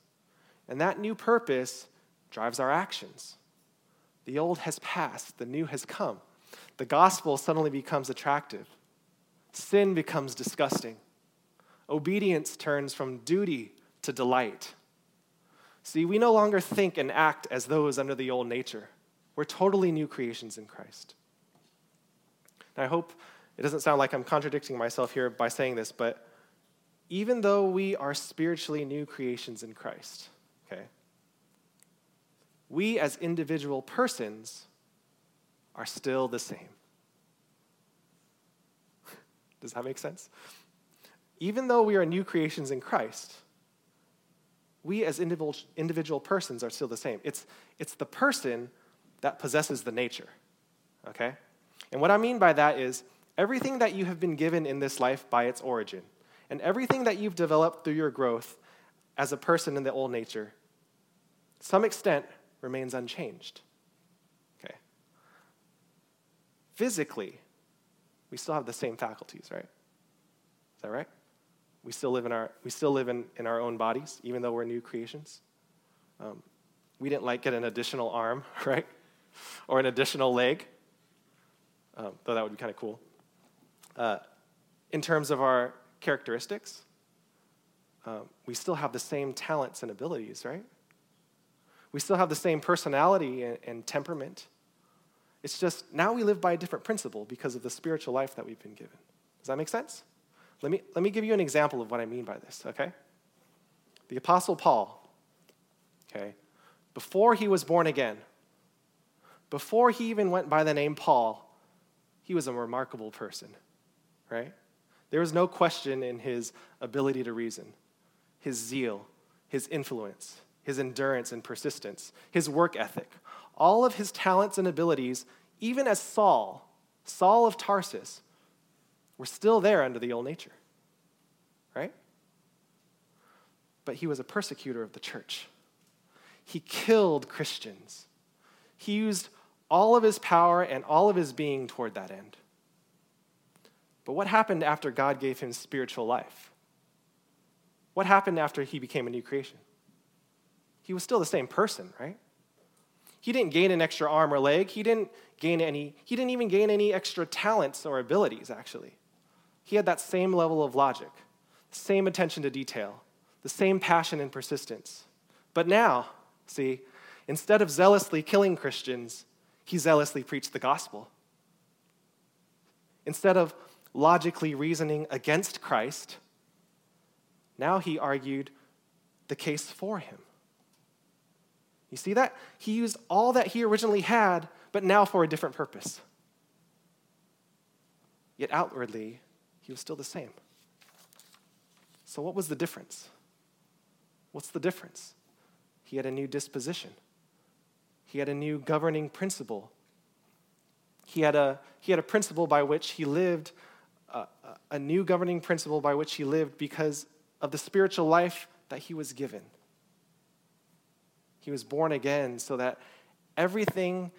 And that new purpose drives our actions. The old has passed, the new has come the gospel suddenly becomes attractive. Sin becomes disgusting. Obedience turns from duty to delight. See, we no longer think and act as those under the old nature. We're totally new creations in Christ. I hope it doesn't sound like I'm contradicting myself here by saying this, but even though we are spiritually new creations in Christ, okay, we as individual persons are still the same. [LAUGHS] Does that make sense? Even though we are new creations in Christ, we as individual, persons are still the same. It's, it's the person that possesses the nature, okay? And what I mean by that is everything that you have been given in this life by its origin, and everything that you've developed through your growth as a person in the old nature, some extent remains unchanged. Okay. Physically, we still have the same faculties, right? Is that right? We still live in our, we still live in, in our own bodies, even though we're new creations. Um, we didn't like get an additional arm, [LAUGHS] right? Or an additional leg, um, though that would be kind of cool. Uh, in terms of our characteristics, um, we still have the same talents and abilities, right? We still have the same personality and, and temperament It's just now we live by a different principle because of the spiritual life that we've been given. Does that make sense? Let me, let me give you an example of what I mean by this, okay? The Apostle Paul, okay, before he was born again, before he even went by the name Paul, he was a remarkable person, right? There was no question in his ability to reason, his zeal, his influence, his endurance and persistence, his work ethic, all of his talents and abilities, even as Saul, Saul of Tarsus, were still there under the old nature, right? But he was a persecutor of the church. He killed Christians. He used all of his power and all of his being toward that end. But what happened after God gave him spiritual life? What happened after he became a new creation? He was still the same person, right? He didn't gain an extra arm or leg. He didn't gain any, he didn't even gain any extra talents or abilities, actually. He had that same level of logic, the same attention to detail, the same passion and persistence. But now, see, instead of zealously killing Christians, he zealously preached the gospel. Instead of logically reasoning against Christ, now he argued the case for him. You see that? He used all that he originally had, but now for a different purpose. Yet outwardly, he was still the same. So, what was the difference? What's the difference? He had a new disposition, he had a new governing principle. He had a, he had a principle by which he lived, uh, a new governing principle by which he lived because of the spiritual life that he was given. He was born again so that everything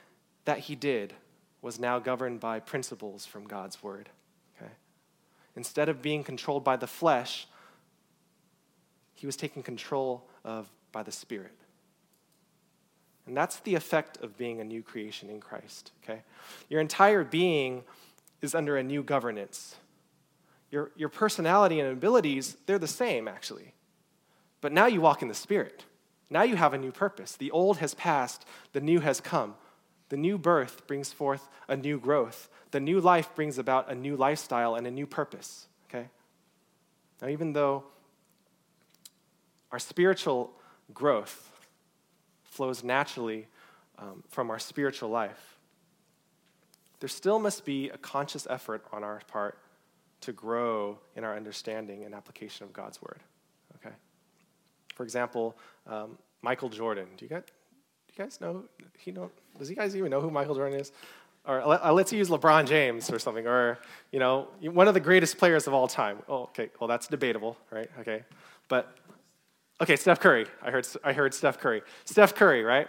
that he did was now governed by principles from God's word. Instead of being controlled by the flesh, he was taken control of by the Spirit. And that's the effect of being a new creation in Christ, okay? Your entire being is under a new governance. Your, your personality and abilities, they're the same, actually. But now you walk in the Spirit. Now you have a new purpose. The old has passed, the new has come. The new birth brings forth a new growth. The new life brings about a new lifestyle and a new purpose, okay? Now, even though our spiritual growth flows naturally um, from our spiritual life, there still must be a conscious effort on our part to grow in our understanding and application of God's word. Okay? For example, um, Michael Jordan. Do you do you guys know? He know? Does you guys even know who Michael Jordan is? Or uh, let's use LeBron James or something, or you know, one of the greatest players of all time. Oh, okay. Well, that's debatable, right? Okay, but okay, Steph Curry. I heard. I heard Steph Curry. Steph Curry, right?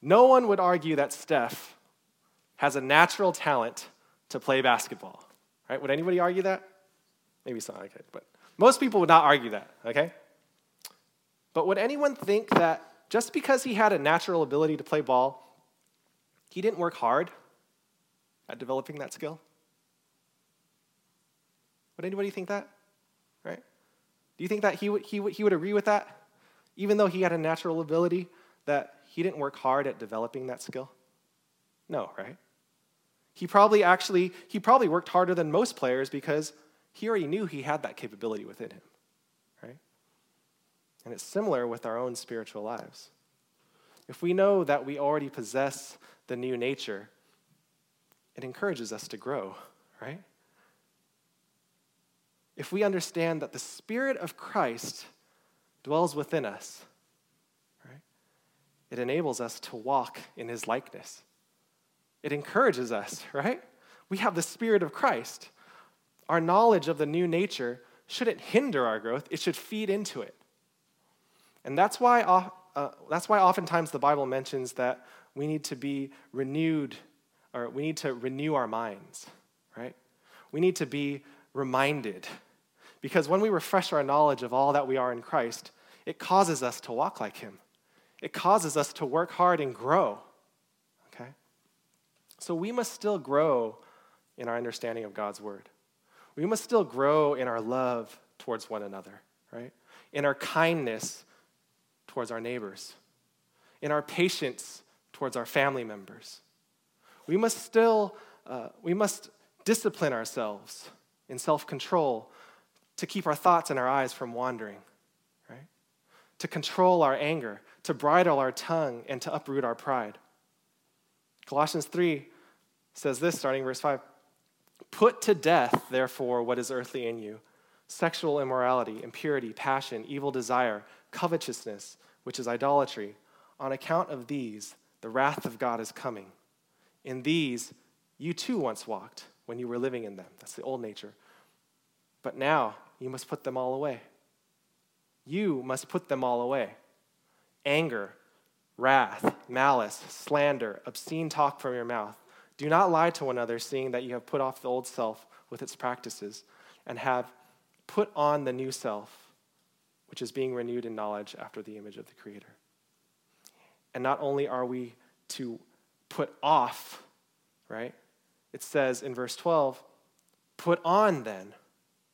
No one would argue that Steph has a natural talent to play basketball, right? Would anybody argue that? Maybe some, okay, but most people would not argue that, okay? But would anyone think that just because he had a natural ability to play ball, he didn't work hard at developing that skill? Would anybody think that? Right? Do you think that he would, he would, he would agree with that? Even though he had a natural ability, that he didn't work hard at developing that skill? No, right? He probably actually, he probably worked harder than most players because he already knew he had that capability within him. And it's similar with our own spiritual lives. If we know that we already possess the new nature, it encourages us to grow, right? If we understand that the Spirit of Christ dwells within us, right, it enables us to walk in His likeness. It encourages us, right? We have the Spirit of Christ. Our knowledge of the new nature shouldn't hinder our growth, it should feed into it. And that's why, uh, that's why oftentimes the Bible mentions that we need to be renewed, or we need to renew our minds, right? We need to be reminded. Because when we refresh our knowledge of all that we are in Christ, it causes us to walk like Him. It causes us to work hard and grow. Okay? So we must still grow in our understanding of God's Word. We must still grow in our love towards one another, right? In our kindness towards our neighbors, in our patience towards our family members. we must still, uh, we must discipline ourselves in self control to keep our thoughts and our eyes from wandering, right? To control our anger, to bridle our tongue, and to uproot our pride. Colossians 3 says this, starting verse 5 Put to death, therefore, what is earthly in you sexual immorality, impurity, passion, evil desire, covetousness, which is idolatry. On account of these, the wrath of God is coming. In these, you too once walked when you were living in them. That's the old nature. But now, you must put them all away. You must put them all away anger, wrath, malice, slander, obscene talk from your mouth. Do not lie to one another, seeing that you have put off the old self with its practices and have put on the new self, which is being renewed in knowledge after the image of the Creator. And not only are we to put off, right? It says in verse 12, put on then,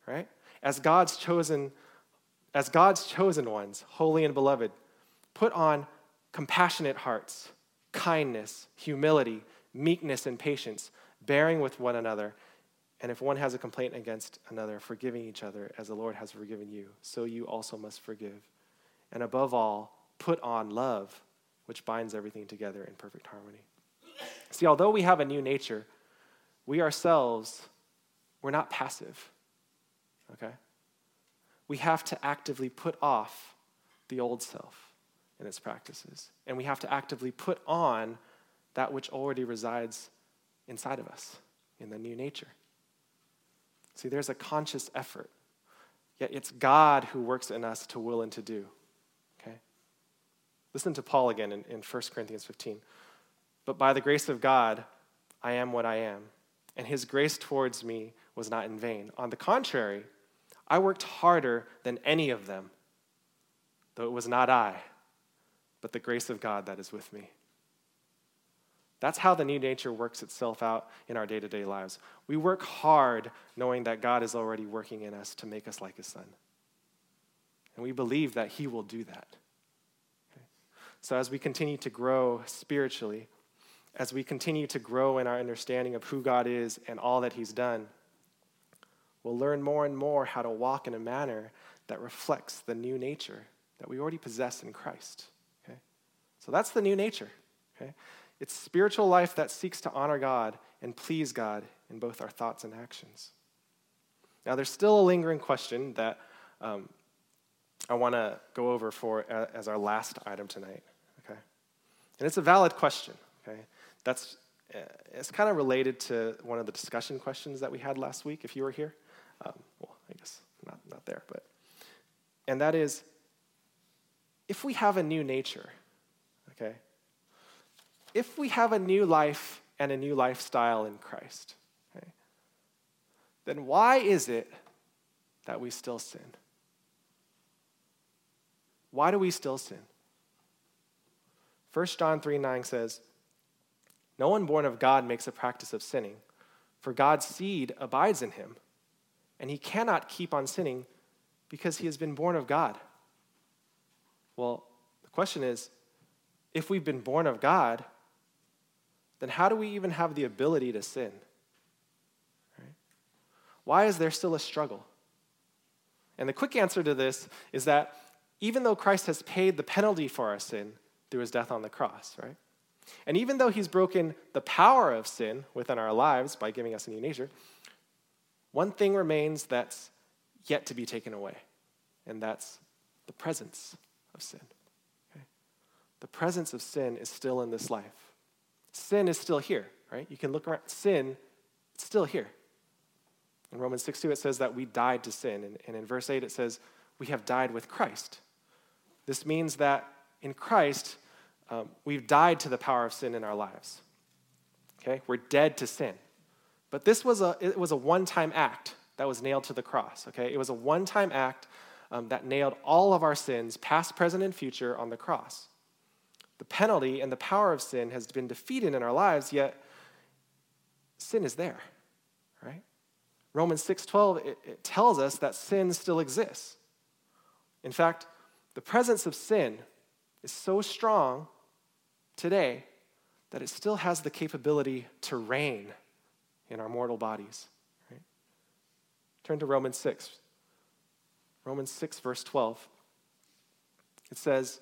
right? As God's chosen as God's chosen ones, holy and beloved, put on compassionate hearts, kindness, humility, meekness and patience, bearing with one another, and if one has a complaint against another, forgiving each other as the Lord has forgiven you, so you also must forgive. And above all, put on love, which binds everything together in perfect harmony. See, although we have a new nature, we ourselves, we're not passive, okay? We have to actively put off the old self and its practices. And we have to actively put on that which already resides inside of us in the new nature. See, there's a conscious effort, yet it's God who works in us to will and to do. Okay? Listen to Paul again in, in 1 Corinthians 15. But by the grace of God, I am what I am, and his grace towards me was not in vain. On the contrary, I worked harder than any of them, though it was not I, but the grace of God that is with me. That's how the new nature works itself out in our day to day lives. We work hard knowing that God is already working in us to make us like his son. And we believe that he will do that. Okay? So as we continue to grow spiritually, as we continue to grow in our understanding of who God is and all that he's done, we'll learn more and more how to walk in a manner that reflects the new nature that we already possess in Christ. Okay? So that's the new nature. Okay? It's spiritual life that seeks to honor God and please God in both our thoughts and actions. Now, there's still a lingering question that um, I want to go over for uh, as our last item tonight. Okay, and it's a valid question. Okay, that's uh, it's kind of related to one of the discussion questions that we had last week. If you were here, um, well, I guess not not there, but and that is, if we have a new nature, okay, if we have a new life and a new lifestyle in Christ, okay, then why is it that we still sin? Why do we still sin? 1 John 3 9 says, No one born of God makes a practice of sinning, for God's seed abides in him, and he cannot keep on sinning because he has been born of God. Well, the question is if we've been born of God, then how do we even have the ability to sin? Right? Why is there still a struggle? And the quick answer to this is that even though Christ has paid the penalty for our sin through his death on the cross, right? And even though he's broken the power of sin within our lives by giving us a new nature, one thing remains that's yet to be taken away, and that's the presence of sin. Okay? The presence of sin is still in this life sin is still here, right? You can look around. Sin, it's still here. In Romans 6 2, it says that we died to sin. And, and in verse 8, it says, we have died with Christ. This means that in Christ, um, we've died to the power of sin in our lives. Okay? We're dead to sin. But this was a, it was a one time act that was nailed to the cross. Okay? It was a one time act um, that nailed all of our sins, past, present, and future, on the cross. The penalty and the power of sin has been defeated in our lives, yet sin is there, right? Romans 6:12 it, it tells us that sin still exists. In fact, the presence of sin is so strong today that it still has the capability to reign in our mortal bodies. Right? Turn to Romans 6. Romans 6, verse 12. It says,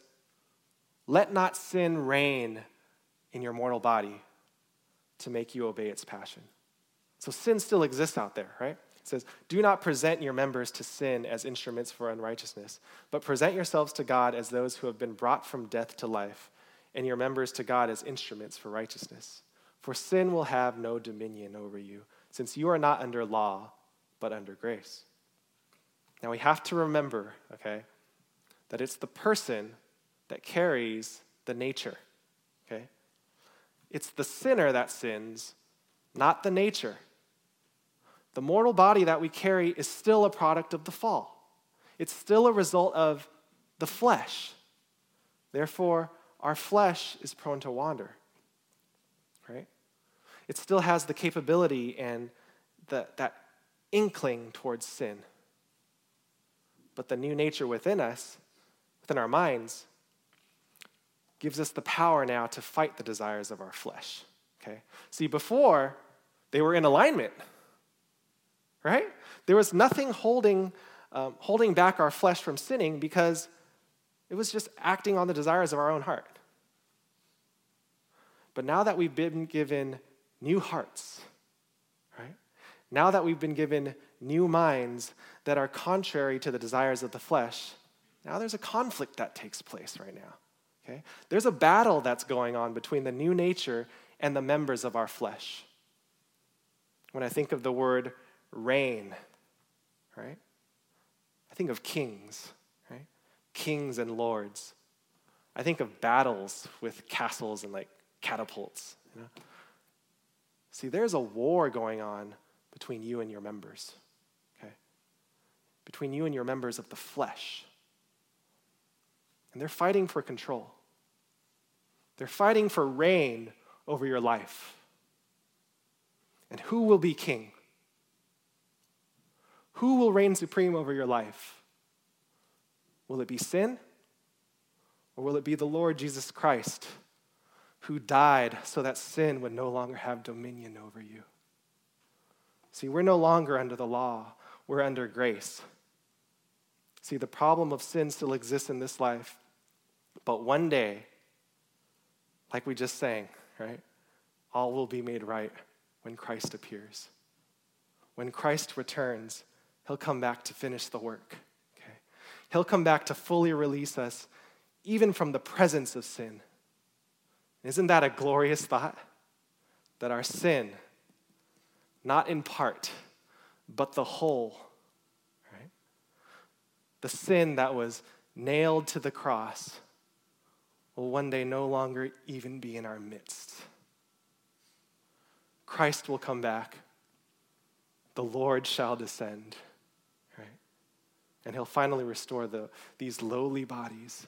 Let not sin reign in your mortal body to make you obey its passion. So sin still exists out there, right? It says, Do not present your members to sin as instruments for unrighteousness, but present yourselves to God as those who have been brought from death to life, and your members to God as instruments for righteousness. For sin will have no dominion over you, since you are not under law, but under grace. Now we have to remember, okay, that it's the person that carries the nature, okay? It's the sinner that sins, not the nature. The mortal body that we carry is still a product of the fall. It's still a result of the flesh. Therefore, our flesh is prone to wander. Right? It still has the capability and the, that inkling towards sin. But the new nature within us, within our minds, gives us the power now to fight the desires of our flesh. Okay? See, before, they were in alignment, right? There was nothing holding, um, holding back our flesh from sinning because it was just acting on the desires of our own heart. But now that we've been given new hearts, right? Now that we've been given new minds that are contrary to the desires of the flesh, now there's a conflict that takes place right now. Okay? There's a battle that's going on between the new nature and the members of our flesh. When I think of the word reign, right? I think of kings, right? Kings and lords. I think of battles with castles and like catapults. You know? See, there's a war going on between you and your members, okay? Between you and your members of the flesh. And they're fighting for control. They're fighting for reign over your life. And who will be king? Who will reign supreme over your life? Will it be sin? Or will it be the Lord Jesus Christ who died so that sin would no longer have dominion over you? See, we're no longer under the law, we're under grace. See, the problem of sin still exists in this life, but one day, like we just sang, right? All will be made right when Christ appears. When Christ returns, he'll come back to finish the work. Okay? He'll come back to fully release us even from the presence of sin. Isn't that a glorious thought? That our sin, not in part, but the whole, right? The sin that was nailed to the cross will one day no longer even be in our midst. Christ will come back. The Lord shall descend, right? And he'll finally restore the, these lowly bodies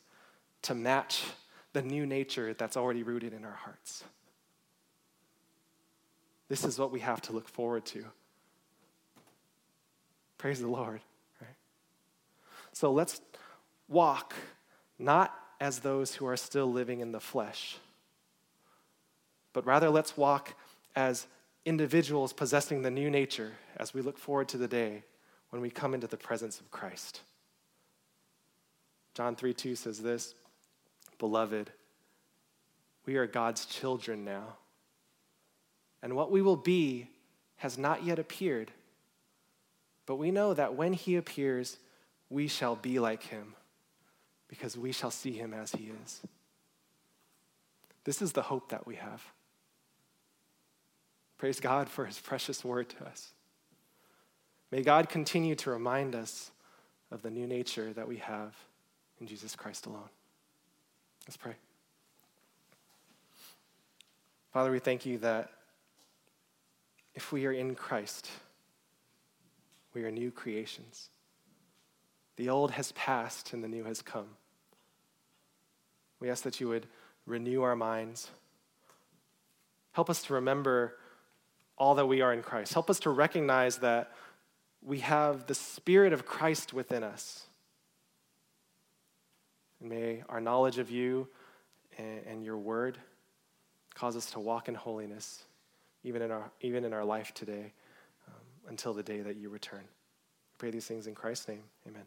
to match the new nature that's already rooted in our hearts. This is what we have to look forward to. Praise the Lord, right? So let's walk not as those who are still living in the flesh, but rather let's walk as individuals possessing the new nature as we look forward to the day when we come into the presence of Christ. John 3 2 says this Beloved, we are God's children now. And what we will be has not yet appeared. But we know that when he appears, we shall be like him, because we shall see him as he is. This is the hope that we have. Praise God for his precious word to us. May God continue to remind us of the new nature that we have in Jesus Christ alone. Let's pray. Father, we thank you that if we are in Christ, we are new creations. The old has passed and the new has come. We ask that you would renew our minds. Help us to remember all that we are in Christ. Help us to recognize that we have the Spirit of Christ within us. And may our knowledge of you and, your word Cause us to walk in holiness, even in our, even in our life today, um, until the day that you return. I pray these things in Christ's name. Amen.